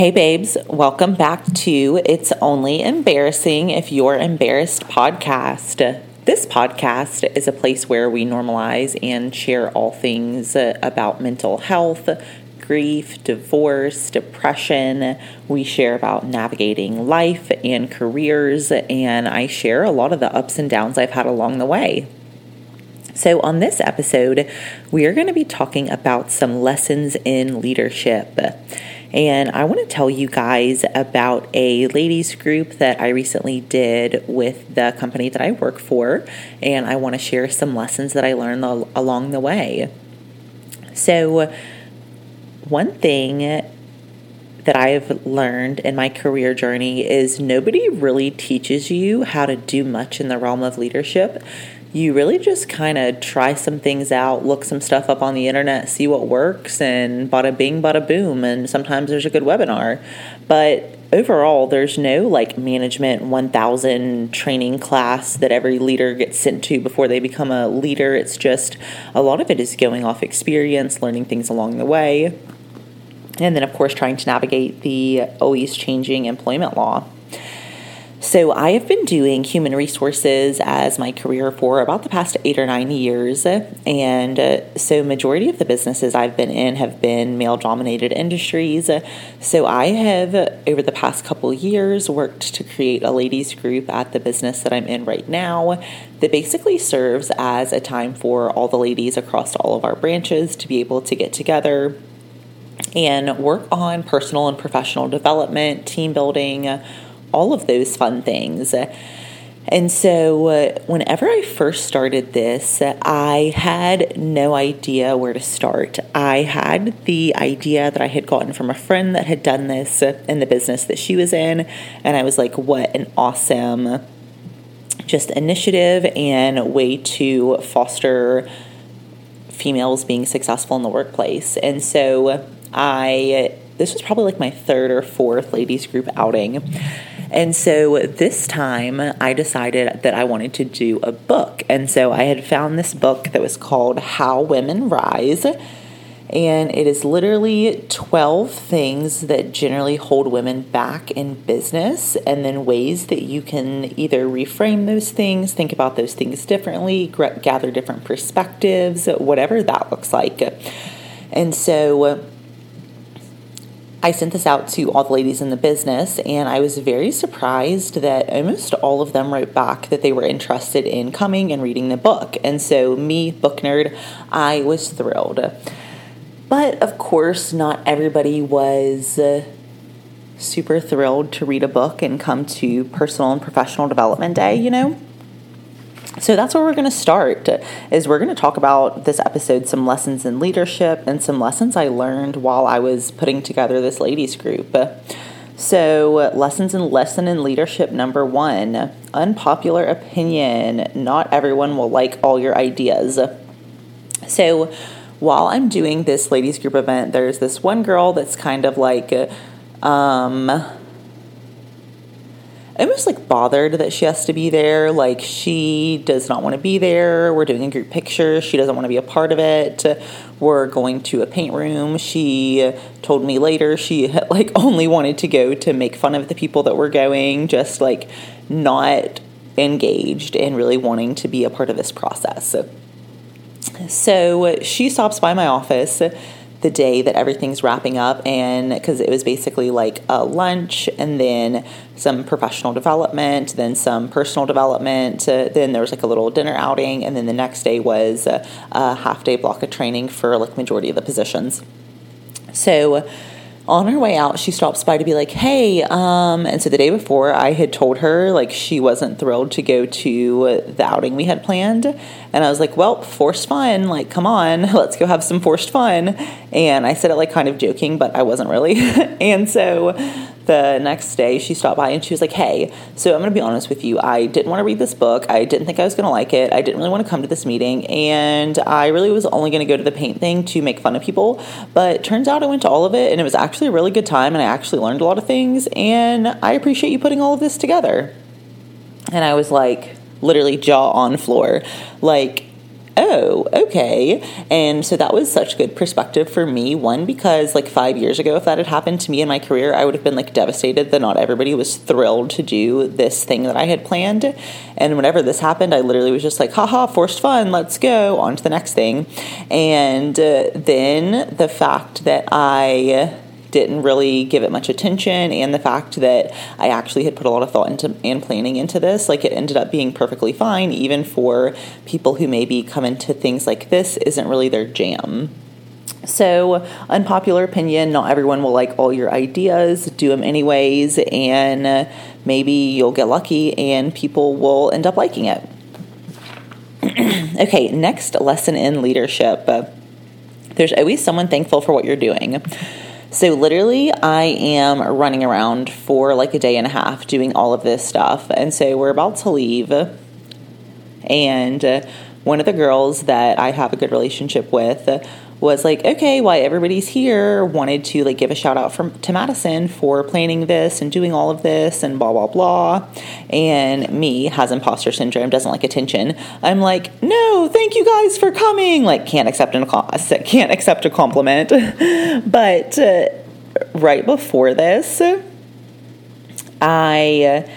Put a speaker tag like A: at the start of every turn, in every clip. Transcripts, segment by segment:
A: Hey, babes, welcome back to It's Only Embarrassing If You're Embarrassed podcast. This podcast is a place where we normalize and share all things about mental health, grief, divorce, depression. We share about navigating life and careers, and I share a lot of the ups and downs I've had along the way. So, on this episode, we are going to be talking about some lessons in leadership. And I want to tell you guys about a ladies group that I recently did with the company that I work for. And I want to share some lessons that I learned along the way. So, one thing that I've learned in my career journey is nobody really teaches you how to do much in the realm of leadership you really just kind of try some things out, look some stuff up on the internet, see what works, and bada bing, bada boom. And sometimes there's a good webinar. But overall, there's no like management 1000 training class that every leader gets sent to before they become a leader. It's just a lot of it is going off experience, learning things along the way. And then, of course, trying to navigate the always changing employment law. So, I have been doing human resources as my career for about the past eight or nine years. And uh, so, majority of the businesses I've been in have been male dominated industries. So, I have, over the past couple years, worked to create a ladies group at the business that I'm in right now that basically serves as a time for all the ladies across all of our branches to be able to get together and work on personal and professional development, team building all of those fun things. And so, uh, whenever I first started this, I had no idea where to start. I had the idea that I had gotten from a friend that had done this in the business that she was in, and I was like, what an awesome just initiative and way to foster females being successful in the workplace. And so, I this was probably like my third or fourth ladies group outing. And so this time I decided that I wanted to do a book. And so I had found this book that was called How Women Rise. And it is literally 12 things that generally hold women back in business, and then ways that you can either reframe those things, think about those things differently, gather different perspectives, whatever that looks like. And so I sent this out to all the ladies in the business, and I was very surprised that almost all of them wrote back that they were interested in coming and reading the book. And so, me, book nerd, I was thrilled. But of course, not everybody was uh, super thrilled to read a book and come to personal and professional development day, you know? So that's where we're going to start is we're going to talk about this episode some lessons in leadership and some lessons I learned while I was putting together this ladies group. So, lessons in lesson in leadership number 1, unpopular opinion. Not everyone will like all your ideas. So, while I'm doing this ladies group event, there's this one girl that's kind of like um almost like bothered that she has to be there. Like she does not want to be there. We're doing a group picture. She doesn't want to be a part of it. We're going to a paint room. She told me later she like only wanted to go to make fun of the people that were going, just like not engaged and really wanting to be a part of this process. So she stops by my office the day that everything's wrapping up and because it was basically like a lunch and then some professional development then some personal development uh, then there was like a little dinner outing and then the next day was a, a half day block of training for like majority of the positions. So on her way out, she stops by to be like, hey. Um, and so the day before, I had told her like she wasn't thrilled to go to the outing we had planned. And I was like, well, forced fun. Like, come on, let's go have some forced fun. And I said it like kind of joking, but I wasn't really. and so the next day she stopped by and she was like, Hey, so I'm going to be honest with you. I didn't want to read this book. I didn't think I was going to like it. I didn't really want to come to this meeting. And I really was only going to go to the paint thing to make fun of people. But turns out I went to all of it and it was actually a really good time and I actually learned a lot of things. And I appreciate you putting all of this together. And I was like, literally jaw on floor. Like, oh, okay. And so that was such good perspective for me. One, because like five years ago, if that had happened to me in my career, I would have been like devastated that not everybody was thrilled to do this thing that I had planned. And whenever this happened, I literally was just like, haha, forced fun, let's go on to the next thing. And uh, then the fact that I didn't really give it much attention and the fact that I actually had put a lot of thought into and planning into this like it ended up being perfectly fine even for people who maybe come into things like this isn't really their jam. So, unpopular opinion, not everyone will like all your ideas, do them anyways, and maybe you'll get lucky and people will end up liking it. okay, next lesson in leadership. There's always someone thankful for what you're doing. So, literally, I am running around for like a day and a half doing all of this stuff. And so, we're about to leave. And uh, one of the girls that I have a good relationship with was like, okay, why everybody's here, wanted to like give a shout out from to Madison for planning this and doing all of this and blah blah blah. And me has imposter syndrome, doesn't like attention. I'm like, no, thank you guys for coming. Like, can't accept an can't accept a compliment. but uh, right before this, I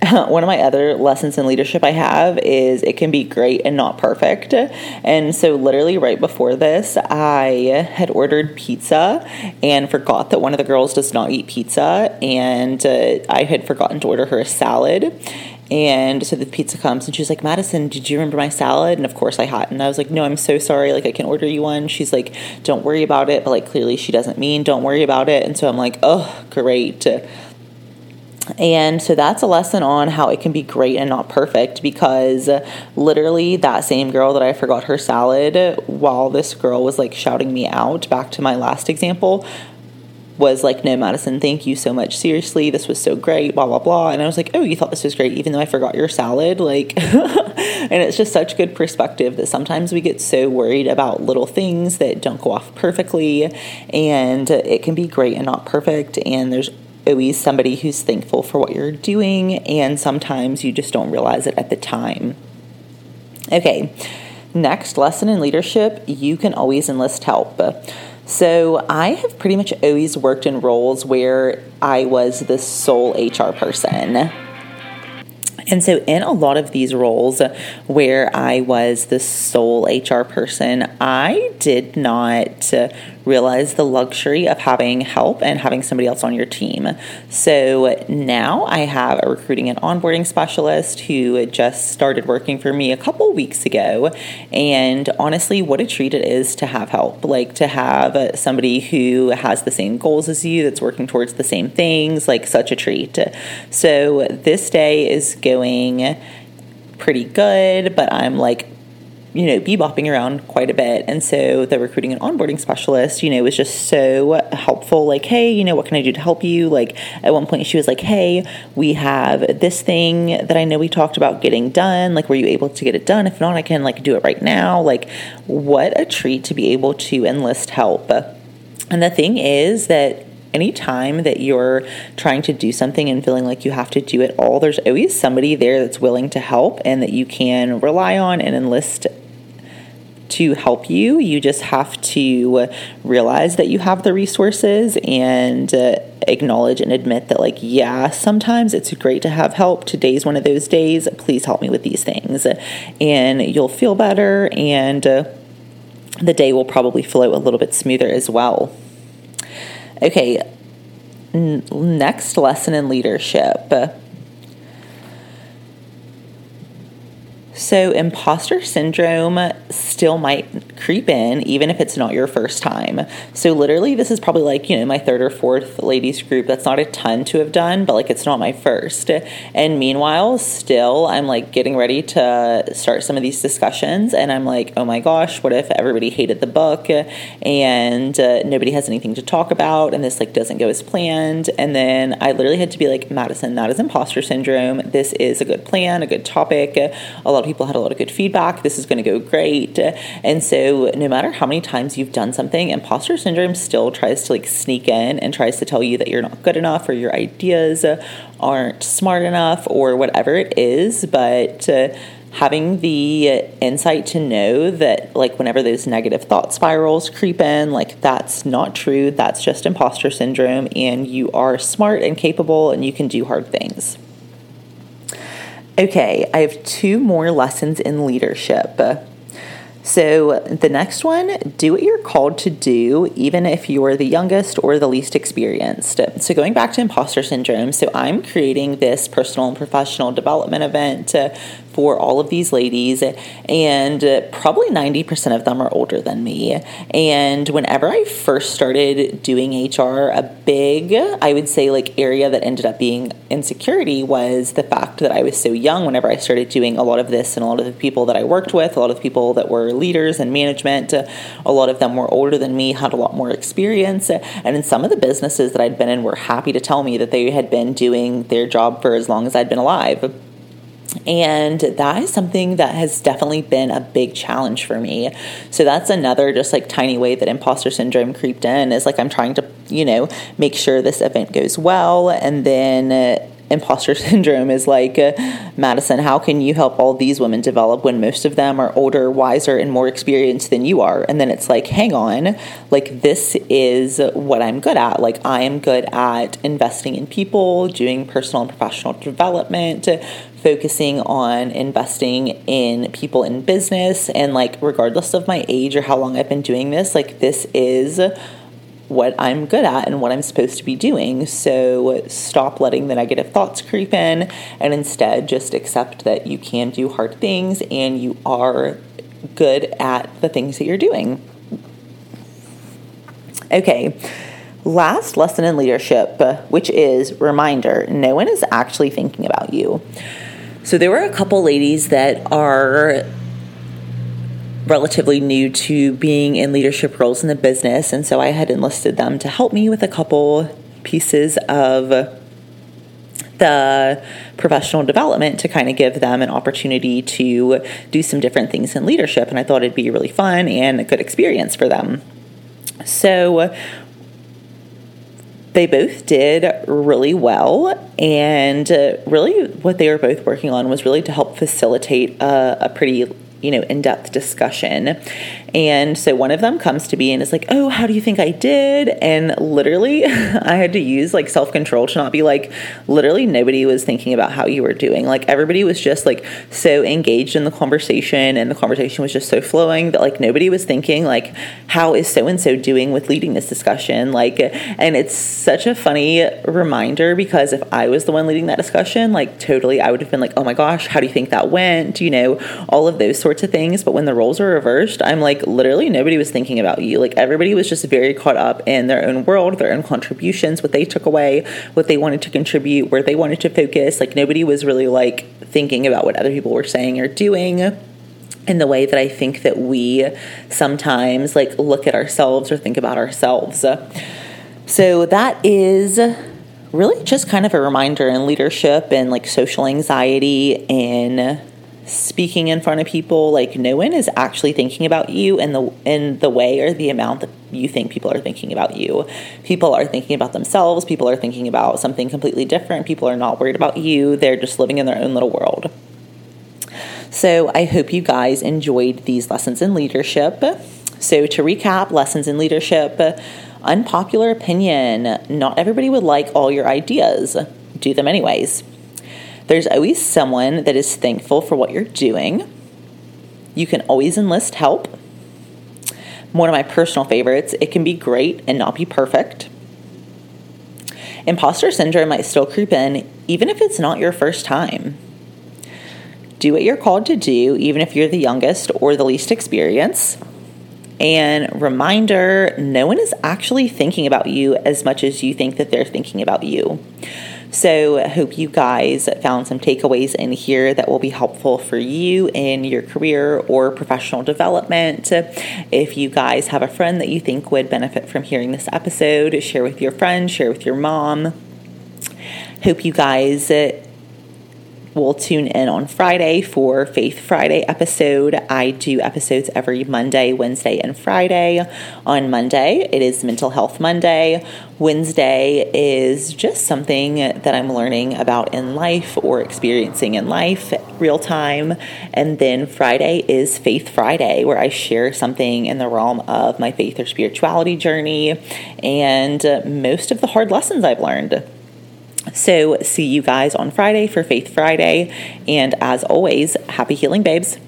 A: one of my other lessons in leadership I have is it can be great and not perfect. And so, literally, right before this, I had ordered pizza and forgot that one of the girls does not eat pizza. And uh, I had forgotten to order her a salad. And so the pizza comes and she's like, Madison, did you remember my salad? And of course I hadn't. And I was like, no, I'm so sorry. Like, I can order you one. She's like, don't worry about it. But like, clearly she doesn't mean don't worry about it. And so I'm like, oh, great and so that's a lesson on how it can be great and not perfect because literally that same girl that I forgot her salad while this girl was like shouting me out, back to my last example, was like, No, Madison, thank you so much. Seriously, this was so great, blah, blah, blah. And I was like, Oh, you thought this was great, even though I forgot your salad? Like, and it's just such good perspective that sometimes we get so worried about little things that don't go off perfectly. And it can be great and not perfect. And there's always somebody who's thankful for what you're doing, and sometimes you just don't realize it at the time. Okay, next lesson in leadership you can always enlist help. So, I have pretty much always worked in roles where I was the sole HR person. And so, in a lot of these roles where I was the sole HR person, I did not realize the luxury of having help and having somebody else on your team. So now I have a recruiting and onboarding specialist who just started working for me a couple weeks ago. And honestly, what a treat it is to have help, like to have somebody who has the same goals as you, that's working towards the same things, like such a treat. So this day is going pretty good, but I'm like you know, bebopping around quite a bit. And so the recruiting and onboarding specialist, you know, was just so helpful. Like, hey, you know, what can I do to help you? Like, at one point, she was like, hey, we have this thing that I know we talked about getting done. Like, were you able to get it done? If not, I can like do it right now. Like, what a treat to be able to enlist help. And the thing is that anytime that you're trying to do something and feeling like you have to do it all, there's always somebody there that's willing to help and that you can rely on and enlist to help you. You just have to realize that you have the resources and uh, acknowledge and admit that, like, yeah, sometimes it's great to have help. Today's one of those days. Please help me with these things. And you'll feel better, and uh, the day will probably flow a little bit smoother as well. Okay, n- next lesson in leadership. So, imposter syndrome still might creep in, even if it's not your first time. So, literally, this is probably like, you know, my third or fourth ladies group. That's not a ton to have done, but like it's not my first. And meanwhile, still, I'm like getting ready to start some of these discussions. And I'm like, oh my gosh, what if everybody hated the book and uh, nobody has anything to talk about and this like doesn't go as planned? And then I literally had to be like, Madison, that is imposter syndrome. This is a good plan, a good topic. A lot of people had a lot of good feedback. This is going to go great. And so, no matter how many times you've done something, imposter syndrome still tries to like sneak in and tries to tell you that you're not good enough or your ideas aren't smart enough or whatever it is. But uh, having the insight to know that, like, whenever those negative thought spirals creep in, like, that's not true. That's just imposter syndrome, and you are smart and capable, and you can do hard things. Okay, I have two more lessons in leadership. So, the next one, do what you're called to do, even if you're the youngest or the least experienced. So, going back to imposter syndrome, so I'm creating this personal and professional development event for all of these ladies, and uh, probably 90% of them are older than me. And whenever I first started doing HR, a big, I would say, like area that ended up being insecurity was the fact that I was so young whenever I started doing a lot of this, and a lot of the people that I worked with, a lot of people that were leaders and management, a lot of them were older than me, had a lot more experience. And in some of the businesses that I'd been in were happy to tell me that they had been doing their job for as long as I'd been alive. And that is something that has definitely been a big challenge for me. So that's another just like tiny way that imposter syndrome creeped in is like I'm trying to, you know, make sure this event goes well. And then uh, imposter syndrome is like, uh, Madison, how can you help all these women develop when most of them are older, wiser, and more experienced than you are? And then it's like, hang on, like this is what I'm good at. Like I am good at investing in people, doing personal and professional development, focusing on investing in people in business and like regardless of my age or how long I've been doing this, like this is what I'm good at and what I'm supposed to be doing. So stop letting the negative thoughts creep in and instead just accept that you can do hard things and you are good at the things that you're doing. Okay. Last lesson in leadership, which is reminder no one is actually thinking about you. So there were a couple ladies that are relatively new to being in leadership roles in the business, and so I had enlisted them to help me with a couple pieces of the professional development to kind of give them an opportunity to do some different things in leadership. And I thought it'd be really fun and a good experience for them. So they both did really well. And uh, really, what they were both working on was really to help facilitate a, a pretty you know, in depth discussion. And so one of them comes to me and is like, Oh, how do you think I did? And literally, I had to use like self control to not be like, literally, nobody was thinking about how you were doing. Like, everybody was just like so engaged in the conversation, and the conversation was just so flowing that like nobody was thinking, like, how is so and so doing with leading this discussion? Like, and it's such a funny reminder because if I was the one leading that discussion, like, totally, I would have been like, Oh my gosh, how do you think that went? You know, all of those sorts of things. But when the roles are reversed, I'm like, literally nobody was thinking about you. Like everybody was just very caught up in their own world, their own contributions, what they took away, what they wanted to contribute, where they wanted to focus. Like nobody was really like thinking about what other people were saying or doing in the way that I think that we sometimes like look at ourselves or think about ourselves. So that is really just kind of a reminder in leadership and like social anxiety and speaking in front of people like no one is actually thinking about you in the in the way or the amount that you think people are thinking about you. People are thinking about themselves. People are thinking about something completely different. People are not worried about you. They're just living in their own little world. So i hope you guys enjoyed these lessons in leadership. So to recap lessons in leadership. Unpopular opinion. Not everybody would like all your ideas. Do them anyways there's always someone that is thankful for what you're doing. You can always enlist help. One of my personal favorites, it can be great and not be perfect. Imposter syndrome might still creep in even if it's not your first time. Do what you're called to do, even if you're the youngest or the least experienced. And reminder no one is actually thinking about you as much as you think that they're thinking about you. So, I hope you guys found some takeaways in here that will be helpful for you in your career or professional development. If you guys have a friend that you think would benefit from hearing this episode, share with your friend, share with your mom. Hope you guys will tune in on Friday for Faith Friday episode. I do episodes every Monday, Wednesday, and Friday. On Monday, it is Mental Health Monday. Wednesday is just something that I'm learning about in life or experiencing in life real time. And then Friday is Faith Friday, where I share something in the realm of my faith or spirituality journey and most of the hard lessons I've learned. So, see you guys on Friday for Faith Friday. And as always, happy healing, babes.